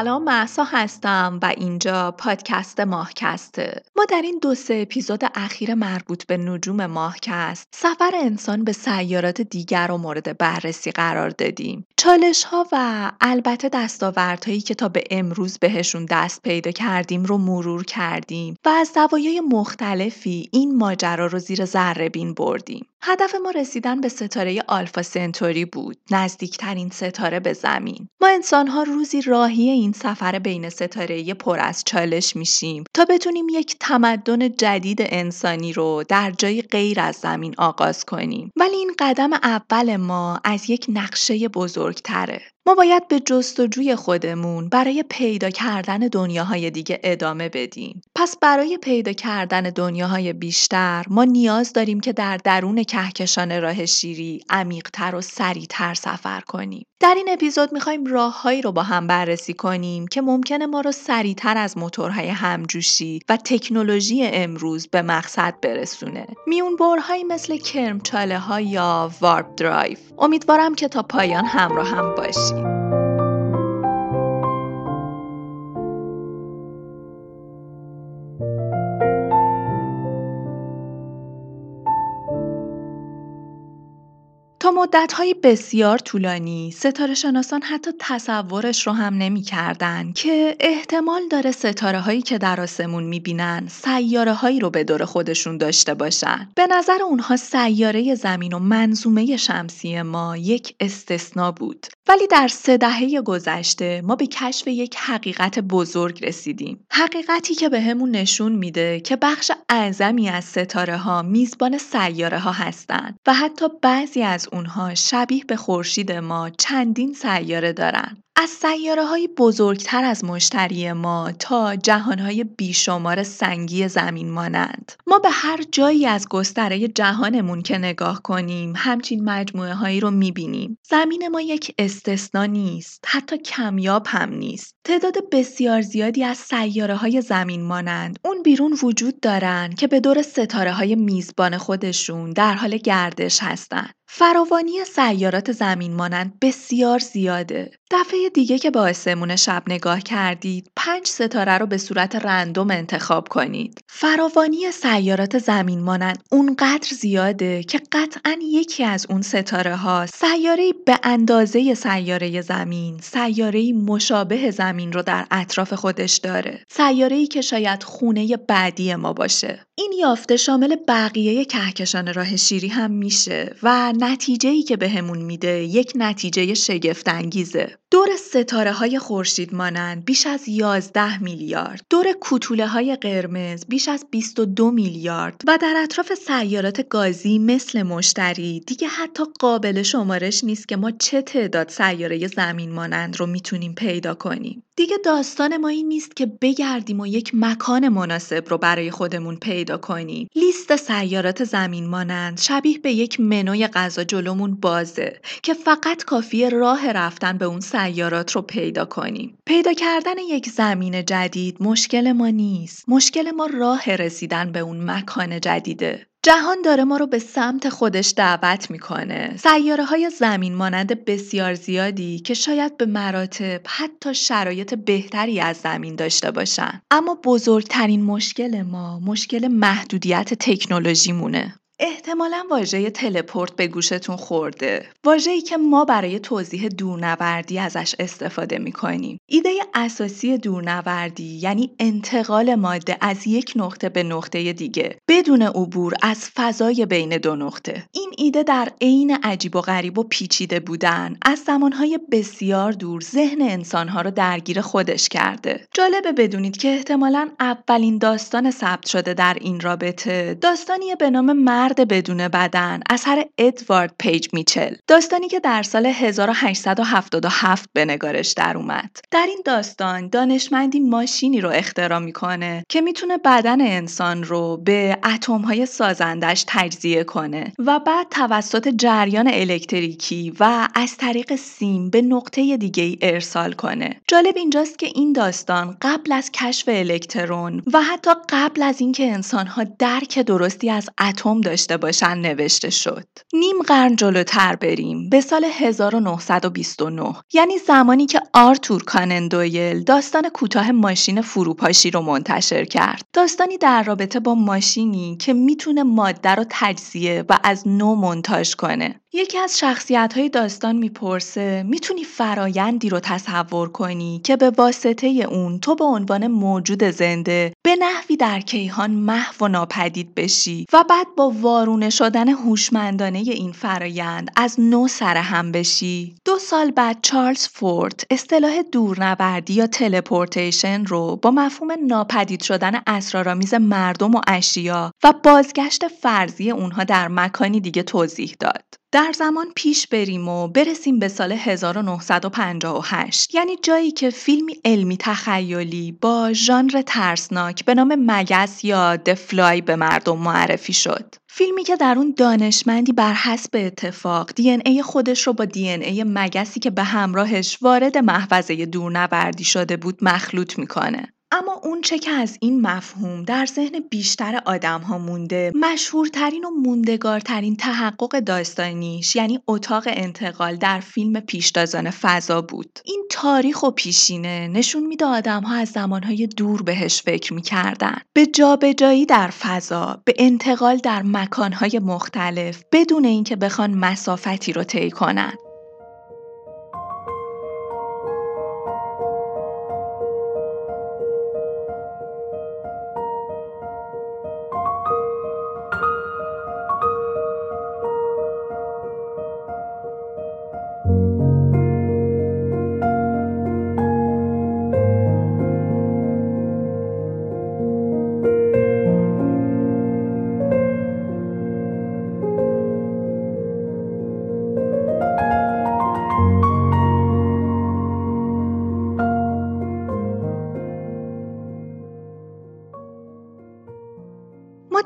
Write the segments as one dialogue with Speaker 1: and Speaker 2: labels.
Speaker 1: سلام محسا هستم و اینجا پادکست ماهکسته. ما در این دو سه اپیزود اخیر مربوط به نجوم ماهکست سفر انسان به سیارات دیگر رو مورد بررسی قرار دادیم. چالش ها و البته دستاوردهایی که تا به امروز بهشون دست پیدا کردیم رو مرور کردیم و از زوایای مختلفی این ماجرا رو زیر ذره بین بردیم. هدف ما رسیدن به ستاره آلفا سنتوری بود نزدیکترین ستاره به زمین. ما انسان ها روزی راهی این سفر بین ستاره پر از چالش میشیم تا بتونیم یک تمدن جدید انسانی رو در جای غیر از زمین آغاز کنیم. ولی این قدم اول ما از یک نقشه بزرگتره. ما باید به جستجوی خودمون برای پیدا کردن دنیاهای دیگه ادامه بدیم. پس برای پیدا کردن دنیاهای بیشتر ما نیاز داریم که در درون کهکشان راه شیری عمیقتر و سریعتر سفر کنیم. در این اپیزود می‌خوایم راههایی رو با هم بررسی کنیم که ممکنه ما رو سریعتر از موتورهای همجوشی و تکنولوژی امروز به مقصد برسونه. میون برهایی مثل کرمچاله ها یا وارپ درایو. امیدوارم که تا پایان همراه هم باشید. し。تا مدتهای بسیار طولانی ستاره شناسان حتی تصورش رو هم نمی کردن که احتمال داره ستاره هایی که در آسمون می بینن سیاره هایی رو به دور خودشون داشته باشن. به نظر اونها سیاره زمین و منظومه شمسی ما یک استثنا بود. ولی در سه دهه گذشته ما به کشف یک حقیقت بزرگ رسیدیم. حقیقتی که به همون نشون میده که بخش اعظمی از ستاره ها میزبان سیاره ها هستند و حتی بعضی از اونها شبیه به خورشید ما چندین سیاره دارن. از سیاره های بزرگتر از مشتری ما تا جهان های بیشمار سنگی زمین مانند. ما به هر جایی از گستره جهانمون که نگاه کنیم همچین مجموعه هایی رو می‌بینیم. زمین ما یک استثنا نیست. حتی کمیاب هم نیست. تعداد بسیار زیادی از سیاره های زمین مانند اون بیرون وجود دارن که به دور ستاره های میزبان خودشون در حال گردش هستند. فراوانی سیارات زمین مانند بسیار زیاده. دفعه دیگه که با آسمون شب نگاه کردید، پنج ستاره رو به صورت رندوم انتخاب کنید. فراوانی سیارات زمین مانند اونقدر زیاده که قطعا یکی از اون ستاره ها سیاره به اندازه سیاره زمین، سیاره مشابه زمین رو در اطراف خودش داره. سیاره که شاید خونه بعدی ما باشه. این یافته شامل بقیه کهکشان راه شیری هم میشه و نتیجه ای که بهمون به میده یک نتیجه شگفت انگیزه. دور ستاره های خورشید مانند بیش از 11 میلیارد، دور کوتوله های قرمز بیش از 22 میلیارد و در اطراف سیارات گازی مثل مشتری دیگه حتی قابل شمارش نیست که ما چه تعداد سیاره زمین مانند رو می‌تونیم پیدا کنیم. دیگه داستان ما این نیست که بگردیم و یک مکان مناسب رو برای خودمون پیدا کنیم. لیست سیارات زمین مانند شبیه به یک منوی غذا جلومون بازه که فقط کافیه راه رفتن به اون سیارات رو پیدا کنیم. پیدا کردن یک زمین جدید مشکل ما نیست. مشکل ما راه رسیدن به اون مکان جدیده. جهان داره ما رو به سمت خودش دعوت می‌کنه. سیاره های زمین مانند بسیار زیادی که شاید به مراتب حتی شرایط بهتری از زمین داشته باشن. اما بزرگترین مشکل ما مشکل محدودیت تکنولوژی مونه. احتمالا واژه تلپورت به گوشتون خورده. واژه‌ای که ما برای توضیح دورنوردی ازش استفاده می‌کنیم. ایده اساسی دورنوردی یعنی انتقال ماده از یک نقطه به نقطه دیگه بدون عبور از فضای بین دو نقطه. این ایده در عین عجیب و غریب و پیچیده بودن از زمانهای بسیار دور ذهن انسانها رو درگیر خودش کرده. جالبه بدونید که احتمالا اولین داستان ثبت شده در این رابطه داستانی به نام مرد بدون بدن. اثر ادوارد پیج میچل. داستانی که در سال 1877 به نگارش در اومد. در این داستان دانشمندی ماشینی رو اختراع می‌کنه که می‌تونه بدن انسان رو به اتمهای سازندش تجزیه کنه و بعد توسط جریان الکتریکی و از طریق سیم به نقطه دیگه ای ارسال کنه. جالب اینجاست که این داستان قبل از کشف الکترون و حتی قبل از اینکه انسانها درک درستی از اتم داشته باشن نوشته شد. نیم قرن جلوتر بریم به سال 1929 یعنی زمانی که آرتور کانن دویل داستان کوتاه ماشین فروپاشی رو منتشر کرد. داستانی در رابطه با ماشینی که می‌تونه ماده رو تجزیه و از نو منتاج کنه. یکی از شخصیت های داستان می‌پرسه می‌تونی فرایندی رو تصور کنی که به واسطه اون تو به عنوان موجود زنده به نحوی در کیهان محو و ناپدید بشی و بعد با وارونه شدن هوشمندانه این فرایند از نو هم بشی دو سال بعد چارلز فورد اصطلاح دورنوردی یا تلپورتیشن رو با مفهوم ناپدید شدن اسرارآمیز مردم و اشیا و بازگشت فرضی اونها در مکانی دیگه توضیح داد. در زمان پیش بریم و برسیم به سال 1958 یعنی جایی که فیلمی علمی تخیلی با ژانر ترسناک به نام مگس یا دفلای به مردم معرفی شد. فیلمی که در اون دانشمندی بر حسب اتفاق دی ای خودش رو با دی ای مگسی که به همراهش وارد محفظه دورنوردی شده بود مخلوط می‌کنه. اما اون چه که از این مفهوم در ذهن بیشتر آدم ها مونده مشهورترین و موندگارترین تحقق داستانیش یعنی اتاق انتقال در فیلم پیشتازان فضا بود. این تاریخ و پیشینه نشون میده آدم ها از زمانهای دور بهش فکر می‌کردن. به جابجایی در فضا به انتقال در مکانهای مختلف بدون اینکه بخوان مسافتی رو طی کنن.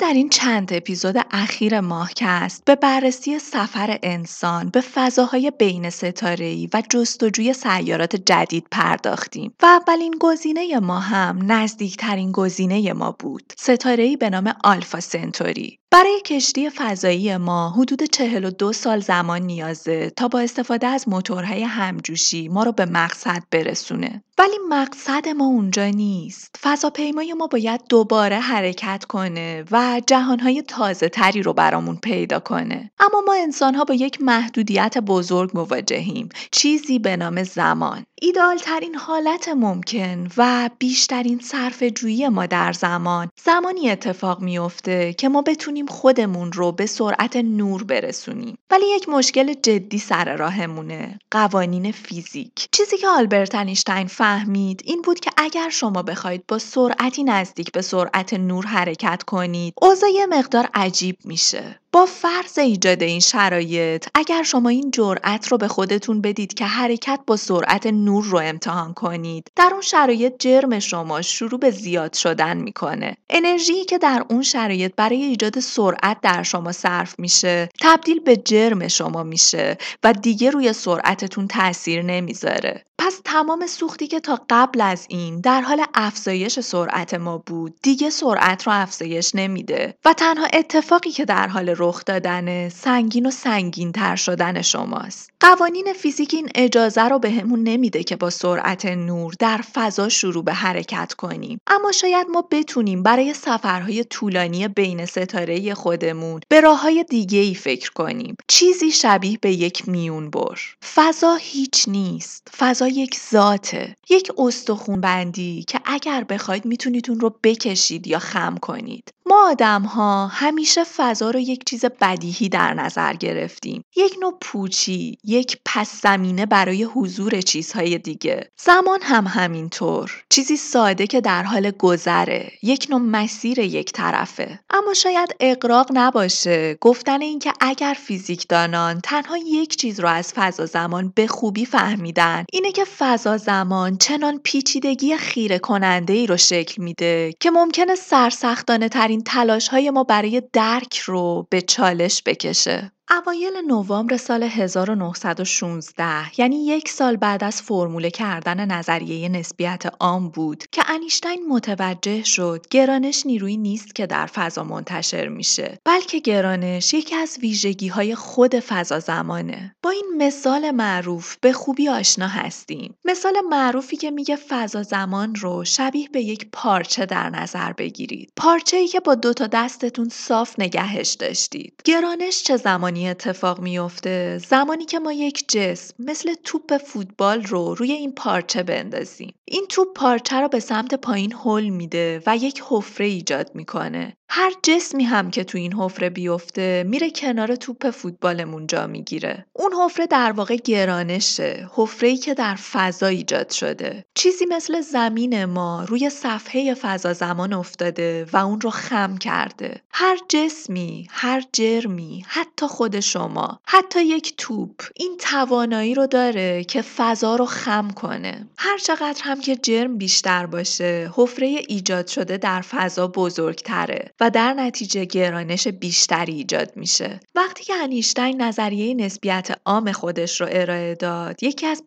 Speaker 1: در این چند اپیزود اخیر ماهکست به بررسی سفر انسان به فضاهای بین ستاره‌ای و جستجوی سیارات جدید پرداختیم. و اولین گزینه ما هم نزدیکترین گزینه ما بود. ستاره‌ای به نام آلفا سنتوری. برای کشتی فضایی ما حدود 42 سال زمان نیازه تا با استفاده از موتورهای همجوشی ما رو به مقصد برسونه. ولی مقصد ما اونجا نیست. فضاپیمای ما باید دوباره حرکت کنه و جهانهای تازه تری رو برامون پیدا کنه. اما ما انسانها با یک محدودیت بزرگ مواجهیم. چیزی به نام زمان. ایدال ترین حالت ممکن و بیشترین صرف جویی ما در زمان زمانی اتفاق میافته که ما بتونیم خودمون رو به سرعت نور برسونیم. ولی یک مشکل جدی سر راهمونه قوانین فیزیک. چیزی که آلبرت انیشتین فهمید این بود که اگر شما بخواید با سرعتی نزدیک به سرعت نور حرکت کنید اوضاع یه مقدار عجیب میشه. با فرض ایجاد این شرایط اگر شما این جرأت رو به خودتون بدید که حرکت با سرعت نور رو امتحان کنید در اون شرایط جرم شما شروع به زیاد شدن می‌کنه. انرژی که در اون شرایط برای ایجاد سرعت در شما صرف میشه تبدیل به جرم شما میشه و دیگه روی سرعتتون تاثیر نمی‌ذاره. پس تمام سوختی که تا قبل از این در حال افزایش سرعت ما بود دیگه سرعت رو افزایش نمیده و تنها اتفاقی که در حال رخ دادن سنگین و سنگین تر شدن شماست. قوانین فیزیک این اجازه رو بهمون به نمیده که با سرعت نور در فضا شروع به حرکت کنیم. اما شاید ما بتونیم برای سفرهای طولانی بین ستاره خودمون به راه های دیگه ای فکر کنیم. چیزی شبیه به یک میون بر. فضا هیچ نیست. فضا یک ذاته یک استخون بندی که اگر بخواید می‌تونید اون رو بکشید یا خم کنید. آدم ها همیشه فضا رو یک چیز بدیهی در نظر گرفتیم. یک نوع پوچی یک پس زمینه برای حضور چیزهای دیگه. زمان هم همینطور. چیزی ساده که در حال گذره. یک نوع مسیر یک طرفه. اما شاید اقراق نباشه. گفتن اینکه اگر فیزیکدانان تنها یک چیز رو از فضا زمان به خوبی فهمیدن اینه که فضا زمان چنان پیچیدگی خیره کننده ای رو شکل میده که ممکنه سرسختانه ترین تلاش های ما برای درک رو به چالش بکشه. اوایل نوامبر سال 1916 یعنی یک سال بعد از فرموله کردن نظریه نسبیت عام بود که انیشتین متوجه شد گرانش نیروی نیست که در فضا منتشر میشه بلکه گرانش یکی از ویژگی های خود فضا زمانه. با این مثال معروف به خوبی آشنا هستیم. مثال معروفی که میگه فضا زمان رو شبیه به یک پارچه در نظر بگیرید. پارچه ای که با دو تا دستتون صاف نگهش داشتید. گرانش چه زمانی زمانی اتفاق میافته زمانی که ما یک جسم مثل توپ فوتبال رو روی این پارچه بندازیم. این توپ پارچه رو به سمت پایین هل میده و یک حفره ایجاد می‌کنه. هر جسمی هم که تو این حفره بیفته میره کنار توپ فوتبالمون جا می‌گیره. اون حفره در واقع گرانشه ای که در فضا ایجاد شده. چیزی مثل زمین ما روی صفحه فضا زمان افتاده و اون رو خم کرده. هر جسمی هر جرمی حتی خود شما حتی یک توپ این توانایی رو داره که فضا رو خم کنه. هر چقدر هم که جرم بیشتر باشه حفره ایجاد شده در فضا بزرگتره. و در نتیجه گرانش بیشتری ایجاد میشه. وقتی که انیشتین نظریه نسبیت عام خودش رو ارائه داد یکی از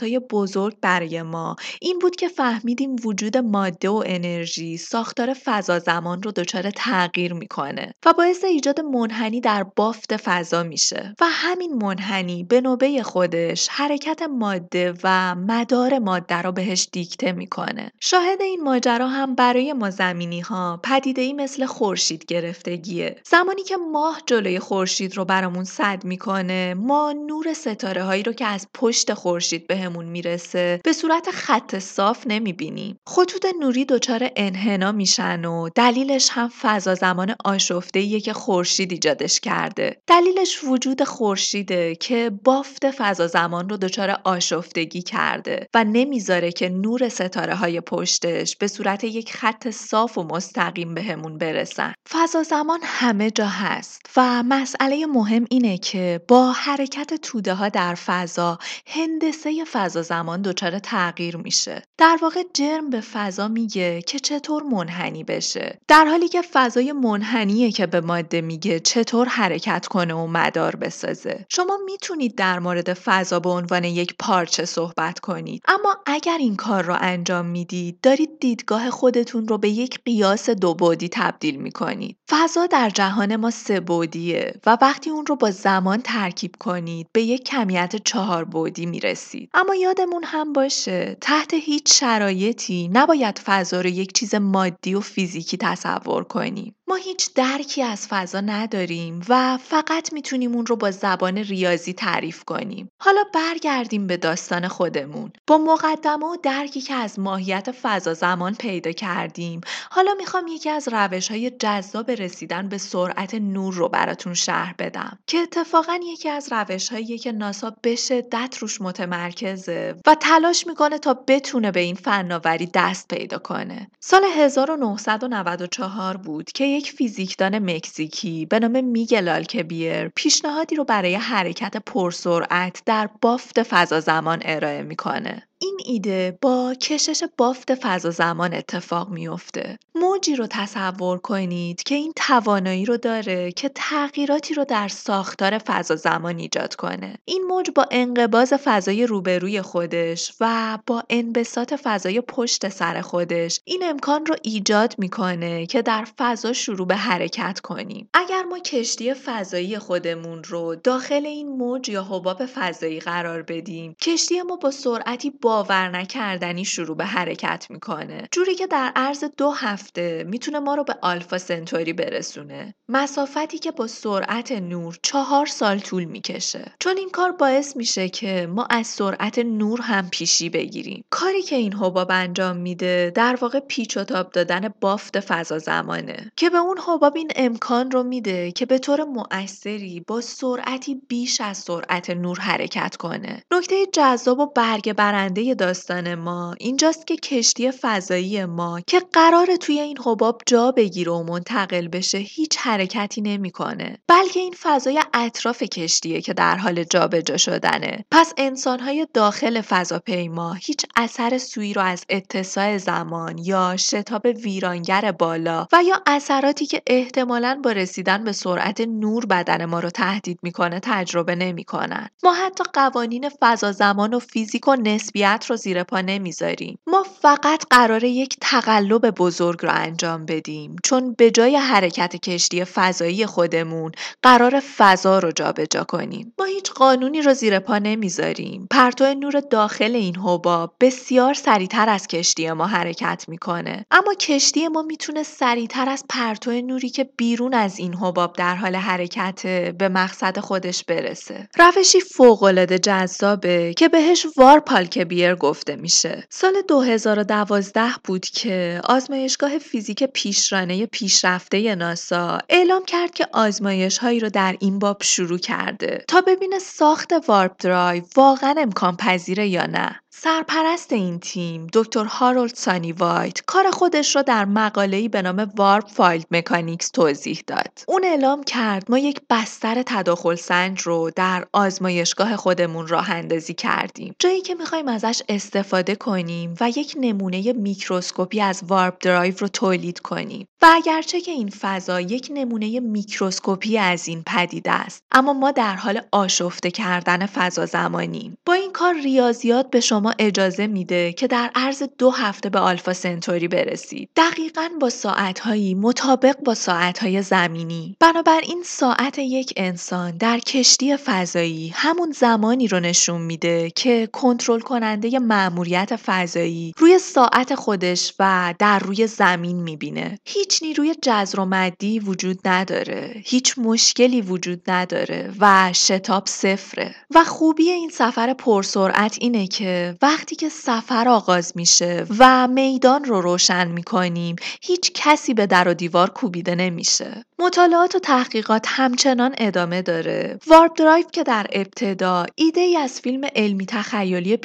Speaker 1: های بزرگ برای ما این بود که فهمیدیم وجود ماده و انرژی ساختار فضا زمان رو دچار تغییر می‌کنه و باعث ایجاد منحنی در بافت فضا میشه. و همین منحنی به نوبه خودش حرکت ماده و مدار ماده رو بهش دیکته می‌کنه. شاهد این ماجرا هم برای ما زمینی ها پدیده ای مثل خورشید گرفتگیه. زمانی که ماه جلوی خورشید رو برامون صد می‌کنه ما نور ستاره هایی رو که از پشت خورشید بهمون می‌رسه به صورت خط صاف نمی‌بینیم خطوط نوری دچار انحنا میشن و دلیلش هم فضا زمان آشفته که خورشید ایجادش کرده. دلیلش وجود خورشیده که بافت فضا زمان رو دچار آشفتگی کرده و نمی‌ذاره که نور ستاره های پشتش به صورت یک خط صاف و مستقیم بهمون برسه. برسن. فضا زمان همه جا هست و مسئله مهم اینه که با حرکت توده ها در فضا هندسه فضا زمان دچار تغییر میشه. در واقع جرم به فضا میگه که چطور منحنی بشه. در حالی که فضای منحنیه که به ماده میگه چطور حرکت کنه و مدار بسازه. شما می‌تونید در مورد فضا به عنوان یک پارچه صحبت کنید. اما اگر این کار رو انجام می‌دید دارید دیدگاه خودتون رو به یک قیاس دو بعدی تبدیل می‌کنید فضا در جهان ما سه بودیه و وقتی اون رو با زمان ترکیب کنید به یک کمیت چهار بودی می‌رسید اما یادمون هم باشه تحت هیچ شرایطی نباید فضا رو یک چیز مادی و فیزیکی تصور کنیم ما هیچ درکی از فضا نداریم و فقط می‌تونیم اون رو با زبان ریاضی تعریف کنیم. حالا برگردیم به داستان خودمون. با مقدمه و درکی که از ماهیت فضا زمان پیدا کردیم، حالا می‌خوام یکی از روش های جذاب رسیدن به سرعت نور رو براتون شرح بدم که اتفاقا یکی از روش هایی که ناسا به شدت روش متمرکزه و تلاش می‌کنه تا بتونه به این فناوری دست پیدا کنه. سال 1994 بود که یک فیزیکدان مکزیکی به نام میگل آلکبیر پیشنهادی رو برای حرکت پرسرعت در بافت فضا زمان ارائه می‌کنه. این ایده با کشش بافت فضا زمان اتفاق میافته. موجی رو تصور کنید که این توانایی رو داره که تغییراتی رو در ساختار فضا زمان ایجاد کنه. این موج با انقباز فضای روبروی خودش و با انبساط فضای پشت سر خودش این امکان رو ایجاد می‌کنه که در فضا شروع به حرکت کنیم. اگر ما کشتی فضایی خودمون رو داخل این موج یا حباب فضایی قرار بدیم، کشتی ما با سرعتی باور نکردنی شروع به حرکت می‌کنه. جوری که در عرض دو هفته می‌تونه ما رو به آلفا سنتوری برسونه. مسافتی که با سرعت نور چهار سال طول می‌کشه. چون این کار باعث میشه که ما از سرعت نور هم پیشی بگیریم. کاری که این حباب انجام میده در واقع پیچ و تاب دادن بافت فضا زمانه. که به اون حباب این امکان رو میده که به طور مؤثری با سرعتی بیش از سرعت نور حرکت کنه. نکته جذاب و برگ برنده کننده داستان ما اینجاست که کشتی فضایی ما که قرار توی این حباب جا بگیره و منتقل بشه هیچ حرکتی نمی‌کنه. بلکه این فضای اطراف کشتیه که در حال جابجا شدنه. پس انسانهای داخل فضاپیما هیچ اثر سویی رو از اتساع زمان یا شتاب ویرانگر بالا و یا اثراتی که احتمالا با رسیدن به سرعت نور بدن ما رو تهدید می‌کنه تجربه نمی‌کنن. ما حتی قوانین فضا زمان و فیزیک و نسبیت رو زیر پا نمی‌ذاریم. ما فقط قرار یک تقلب بزرگ رو انجام بدیم. چون به جای حرکت کشتی فضایی خودمون قرار فضا رو جابجا کنیم. ما هیچ قانونی رو زیر پا نمی‌ذاریم. پرتو نور داخل این حباب بسیار سریعتر از کشتی ما حرکت می‌کنه. اما کشتی ما می‌تونه سریعتر از پرتو نوری که بیرون از این حباب در حال حرکت به مقصد خودش برسه. روشی فوقالعاده جذابه که بهش وارپ درایو گفته میشه سال 2012 بود که آزمایشگاه فیزیک پیشرانه پیشرفته ناسا اعلام کرد که آزمایش هایی رو در این باب شروع کرده تا ببینه ساخت وارپ درایو واقعا امکان پذیره یا نه سرپرست این تیم دکتر هارولد سانی وایت کار خودش رو در مقاله‌ای به نام Warp Field Mechanics توضیح داد. اون اعلام کرد ما یک بستر تداخل سنج رو در آزمایشگاه خودمون راه اندازی کردیم. جایی که می‌خوایم ازش استفاده کنیم و یک نمونه میکروسکوپی از warp drive رو تولید کنیم. و اگرچه که این فضا یک نمونه میکروسکوپی از این پدیده است اما ما در حال آشفته کردن فضا زمانیم. با این کار ریاضیات به شما اجازه میده که در عرض دو هفته به آلفا سنتوری برسید. دقیقا با ساعتهایی مطابق با ساعتهای زمینی. بنابراین ساعت یک انسان در کشتی فضایی همون زمانی رو نشون میده که کنترل کننده مأموریت فضایی روی ساعت خودش و در روی زمین می‌بینه. هیچ نیروی جذر و مدی وجود نداره. هیچ مشکلی وجود نداره و شتاب صفره. و خوبی این سفر پرسرعت اینه که وقتی که سفر آغاز میشه و میدان رو روشن می‌کنیم هیچ کسی به در و دیوار کوبیده نمیشه. مطالعات و تحقیقات همچنان ادامه داره. وارپ درایو که در ابتدا ایده ای از فیلم علمی تخیلی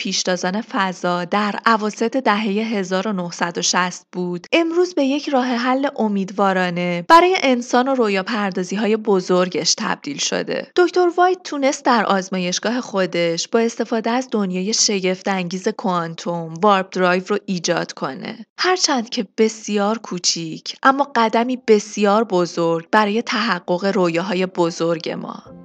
Speaker 1: پیشتازان فضا در اواسط دهه 1960 بود. امروز به یک راه حل امیدوارانه برای انسان و رویا پردازی های بزرگش تبدیل شده. دکتر وایت تونست در آزمایشگاه خودش با استفاده از دنیای شگفت انگیز کوانتوم warp drive رو ایجاد کنه. هرچند که بسیار کوچیک اما قدمی بسیار بزرگ برای تحقق رویاهای بزرگ ما.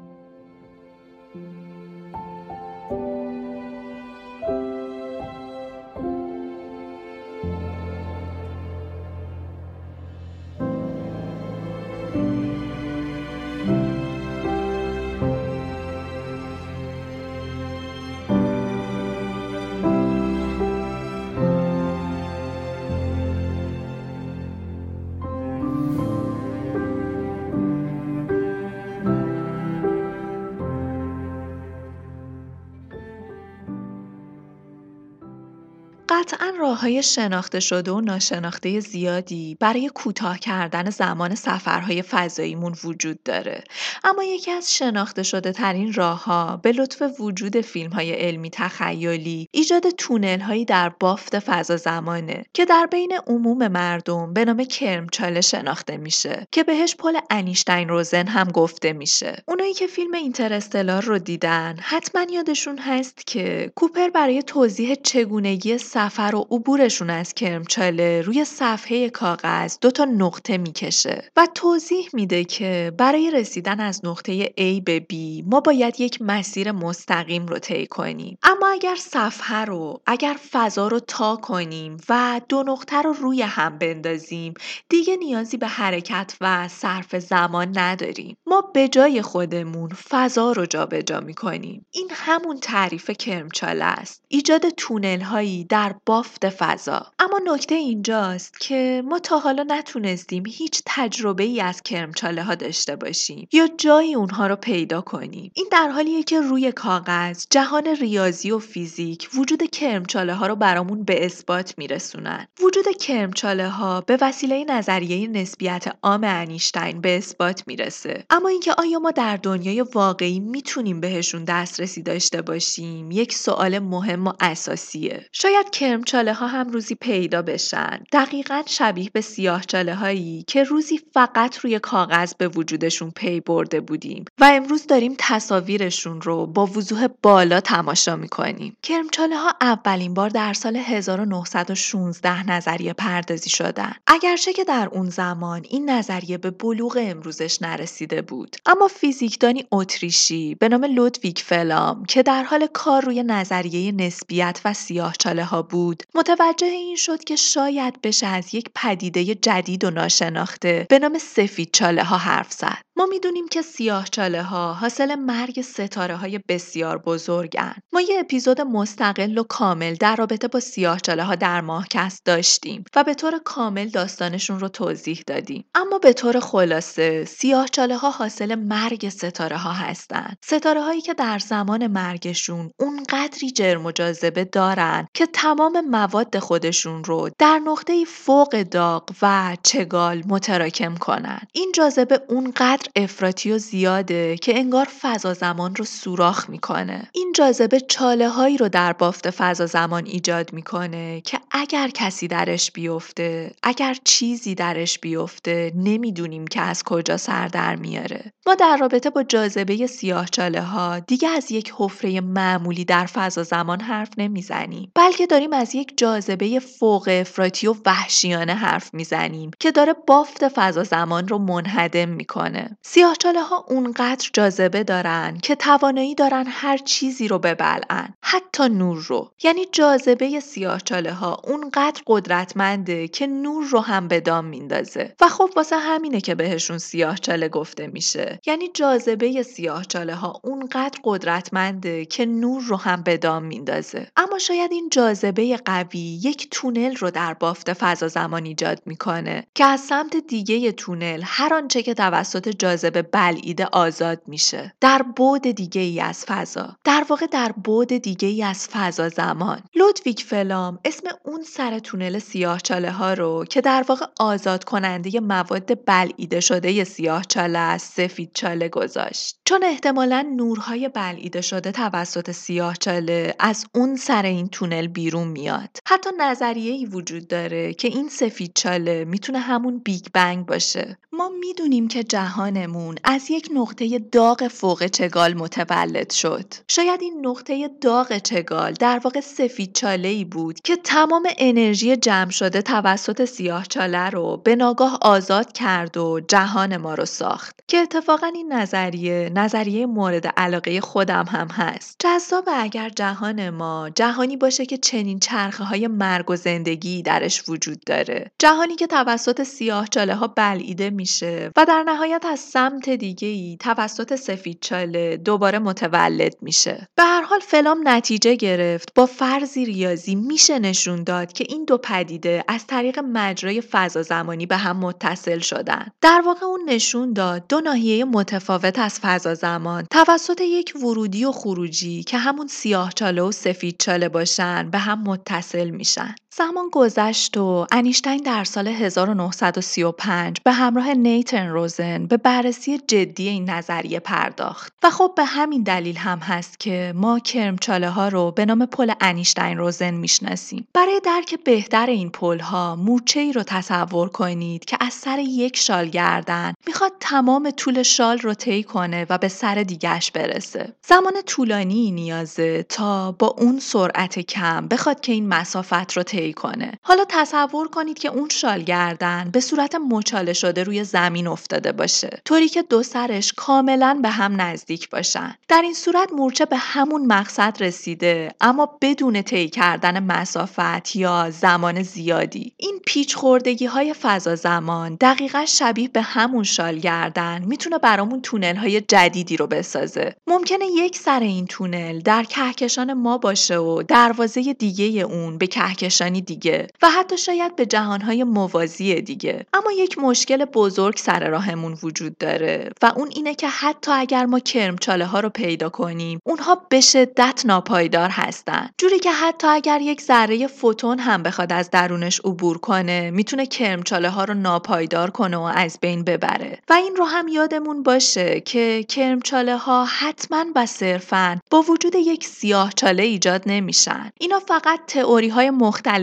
Speaker 1: راه های شناخته شده و ناشناخته زیادی برای کوتاه کردن زمان سفرهای فضاییمون وجود داره. اما یکی از شناخته شده ترین راه ها به لطف وجود فیلم های علمی تخیلی ایجاد تونل هایی در بافت فضا زمانه که در بین عموم مردم به نام کرمچاله شناخته میشه که بهش پل انیشتین روزن هم گفته میشه. اونایی که فیلم اینترستلار رو دیدن حتما یادشون هست که کوپر برای توضیح چگونگی سفر و عبورشون از کرمچاله روی صفحه کاغذ دو تا نقطه می‌کشه و توضیح میده که برای رسیدن از نقطه A به B ما باید یک مسیر مستقیم رو طی کنیم. اما اگر صفحه رو اگر فضا رو تا کنیم و دو نقطه رو روی هم بندازیم دیگه نیازی به حرکت و صرف زمان نداریم. ما به جای خودمون فضا رو جابجا می‌کنیم. این همون تعریف کرمچاله است. ایجاد تونل هایی در بافت فضا. اما نکته اینجاست که ما تا حالا نتونستیم هیچ تجربه ای از کرمچاله ها داشته باشیم یا جایی اونها رو پیدا کنیم. این در حالیه که روی کاغذ جهان ریاضی و فیزیک وجود کرمچاله ها رو برامون به اثبات میرسونن. وجود کرمچاله ها به وسیله نظریه نسبیت عام انیشتین به اثبات می‌رسه. اما اینکه آیا ما در دنیای واقعی می‌تونیم بهشون دسترسی داشته باشیم یک سوال مهم و اساسیه. شاید کرمچاله ها هم روزی پیدا بشن. دقیقا شبیه به سیاهچاله هایی که روزی فقط روی کاغذ به وجودشون پی برده بودیم و امروز داریم تصاویرشون رو با وضوح بالا تماشا می‌کنیم. کرمچاله ها اولین بار در سال 1916 نظریه پردازی شدن. اگرچه که در اون زمان این نظریه به بلوغ امروزش نرسیده بود. اما فیزیکدانی اتریشی به نام لودویگ فلام که در حال کار روی نظریه نسبیت و سیاهچاله ها بود متوجه این شد که شاید بشه از یک پدیده جدید و ناشناخته. به نام سفیدچاله ها حرف زد. ما می‌دونیم که سیاهچاله ها حاصل مرگ ستاره های بسیار بزرگن ما یه اپیزود مستقل و کامل در رابطه با سیاهچاله ها در ماهکست داشتیم و به طور کامل داستانشون رو توضیح دادیم. اما به طور خلاصه سیاهچاله ها حاصل مرگ ستاره ها هستند ستاره هایی که در زمان مرگشون اونقدری جرم و جاذبه دارن که تمام مواد خودشون رو در نقطه فوق داغ و چگال متراکم کنن. این جاذبه اونقدر افراطی و زیاده که انگار فضا زمان رو سوراخ می‌کنه. این جاذبه چاله هایی رو در بافت فضا زمان ایجاد می‌کنه که اگر کسی درش بیفته اگر چیزی درش بیفته نمی‌دونیم که از کجا سر در میاره. ما در رابطه با جاذبه سیاه چاله ها دیگه از یک حفره معمولی در فضا زمان حرف نمی‌زنیم. بلکه داریم از یک جاذبه فوق افراطی و وحشیانه حرف می‌زنیم که داره بافت فضا زمان رو منهدم می‌کنه. سیاهچاله ها اونقدر جاذبه دارن که توانایی دارن هر چیزی رو ببلعن حتی نور رو. یعنی جاذبه سیاهچاله ها اونقدر قدرتمنده که نور رو هم به دام میندازه. و خب واسه همینه که بهشون سیاهچاله گفته میشه. یعنی جاذبه سیاهچاله ها اونقدر قدرتمنده که نور رو هم به دام میندازه. اما شاید این جاذبه قوی یک تونل رو در بافت فضا زمان ایجاد می‌کنه که از سمت دیگه تونل هر آنچه که توسط جاذبه بلعیده آزاد میشه. در بعد دیگه ای از فضا. در واقع در بعد دیگه ای از فضا زمان. لودویگ فلام اسم اون سر تونل سیاهچاله ها رو که در واقع آزاد کننده مواد بلعیده شده سیاهچاله است سفید چاله گذاشت. چون احتمالا نورهای بلعیده شده توسط سیاهچاله از اون سر این تونل بیرون میاد. حتی نظریه ای وجود داره که این سفید چاله می‌تونه همون Big Bang باشه. ما می‌دونیم که جهانمون از یک نقطه داغ فوق چگال متولد شد. شاید این نقطه داغ چگال در واقع سفید چاله ای بود که تمام انرژی جمع شده توسط سیاه چاله رو به ناگاه آزاد کرد و جهان ما رو ساخت. که اتفاقا این نظریه نظریه مورد علاقه خودم هم هست. جذاب اگر جهان ما جهانی باشه که چنین چرخه های مرگ و زندگی درش وجود داره. جهانی که توسط سیاه چاله ها بلعیده میشه و در نهایت از سمت دیگه ای توسط سفید چاله دوباره متولد میشه. به هر حال فلام نتیجه گرفت. با فرضی ریاضی میشه نشون داد که این دو پدیده از طریق مجرای فضا زمانی به هم متصل شدن. در واقع اون نشون داد دو ناحیه متفاوت از فضا زمان توسط یک ورودی و خروجی که همون سیاه چاله و سفید چاله باشن به هم متصل میشن. زمان گذشت و انیشتین در سال 1935 به همراه نیتن روزن به بررسی جدی این نظریه پرداخت. و خب به همین دلیل هم هست که ما کرمچاله ها رو به نام پل انیشتین روزن می‌شناسیم. برای درک بهتر این پل ها مورچه ای رو تصور کنید که از سر یک شال گردن می‌خواد تمام طول شال رو طی کنه و به سر دیگهش برسه. زمان طولانی نیازه تا با اون سرعت کم بخواد که این مسافت رو طی طی کنه. حالا تصور کنید که اون شال گردن به صورت مچاله شده روی زمین افتاده باشه. طوری که دو سرش کاملا به هم نزدیک باشن. در این صورت مورچه به همون مقصد رسیده اما بدون طی کردن مسافت یا زمان زیادی. این پیچ خوردگی های فضا زمان دقیقا شبیه به همون شال گردن می‌تونه برامون تونل های جدیدی رو بسازه. ممکنه یک سر این تونل در کهکشان ما باشه و دروازه دیگه اون به کهکشانی دیگه. و حتی شاید به جهانهای موازی دیگه. اما یک مشکل بزرگ سر راهمون وجود داره. و اون اینه که حتی اگر ما کرمچاله ها رو پیدا کنیم اونها به شدت ناپایدار هستن. جوری که حتی اگر یک ذره فوتون هم بخواد از درونش عبور کنه می‌تونه کرمچاله ها رو ناپایدار کنه و از بین ببره. و این رو هم یادمون باشه که کرمچاله ها حتما و صرفا با وجود یک سیاه چاله ایجاد نمیشن. اینا فقط تئوری های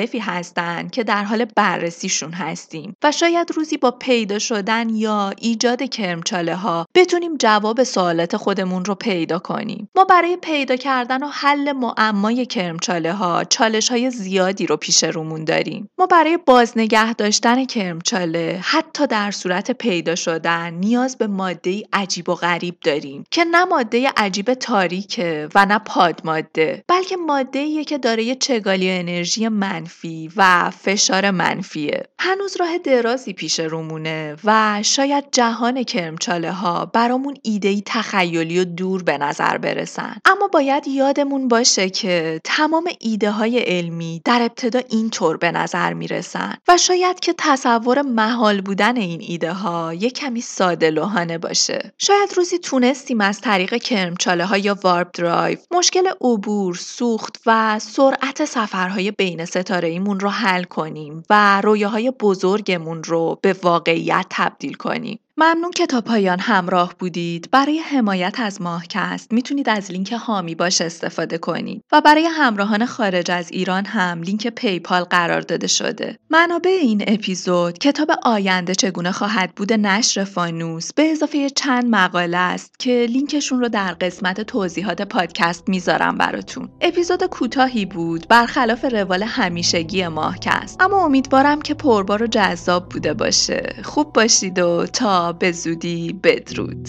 Speaker 1: مختلفی هستند که در حال بررسیشون هستیم و شاید روزی با پیدا شدن یا ایجاد کرمچاله ها بتونیم جواب سوالات خودمون رو پیدا کنیم. ما برای پیدا کردن و حل معمای کرمچاله ها چالش های زیادی رو پیش رومون داریم. ما برای بازنگه داشتن کرمچاله حتی در صورت پیدا شدن نیاز به ماده عجیب و غریب داریم که نه ماده عجیب تاریکه و نه پادماده بلکه ماده که داره چگالی انرژی منفی و فشار منفیه. هنوز راه درازی پیش رومونه و شاید جهان کرمچاله ها برامون ایده تخیلی و دور به نظر برسن. اما باید یادمون باشه که تمام ایده های علمی در ابتدا اینطور به نظر می‌رسن و شاید که تصور محال بودن این ایده ها یه کمی ساده لوحانه باشه. شاید روزی تونستیم از طریق کرمچاله ها یا warp drive مشکل عبور سوخت و سرعت سفرهای بین ستاره‌ایمون رو حل کنیم و رویاهای بزرگمون رو به واقعیت تبدیل کنیم. ممنون که تا پایان همراه بودید. برای حمایت از ماهکست می‌تونید از لینک هامی باش استفاده کنید و برای همراهان خارج از ایران هم لینک پیپال قرار داده شده. منابع این اپیزود کتاب آینده چگونه خواهد بود نشر فانوس به اضافه چند مقاله است که لینکشون رو در قسمت توضیحات پادکست می‌ذارم براتون. اپیزود کوتاهی بود برخلاف روال همیشگی ماهکست اما امیدوارم که پربار و جذاب بوده باشه. خوب باشید و تا به زودی بدرود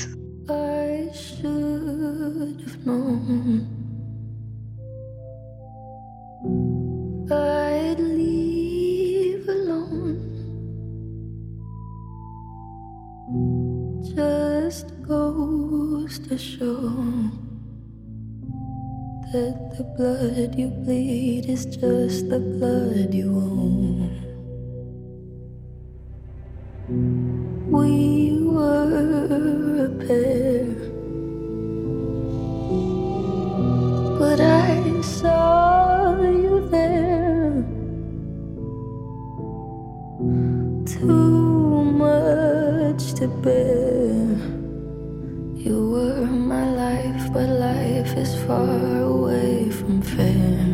Speaker 1: Just goes to show that the blood you bleed is just the blood you own. We were a pair, but I saw you there. Too much to bear. You were my life, but life is far away from fair.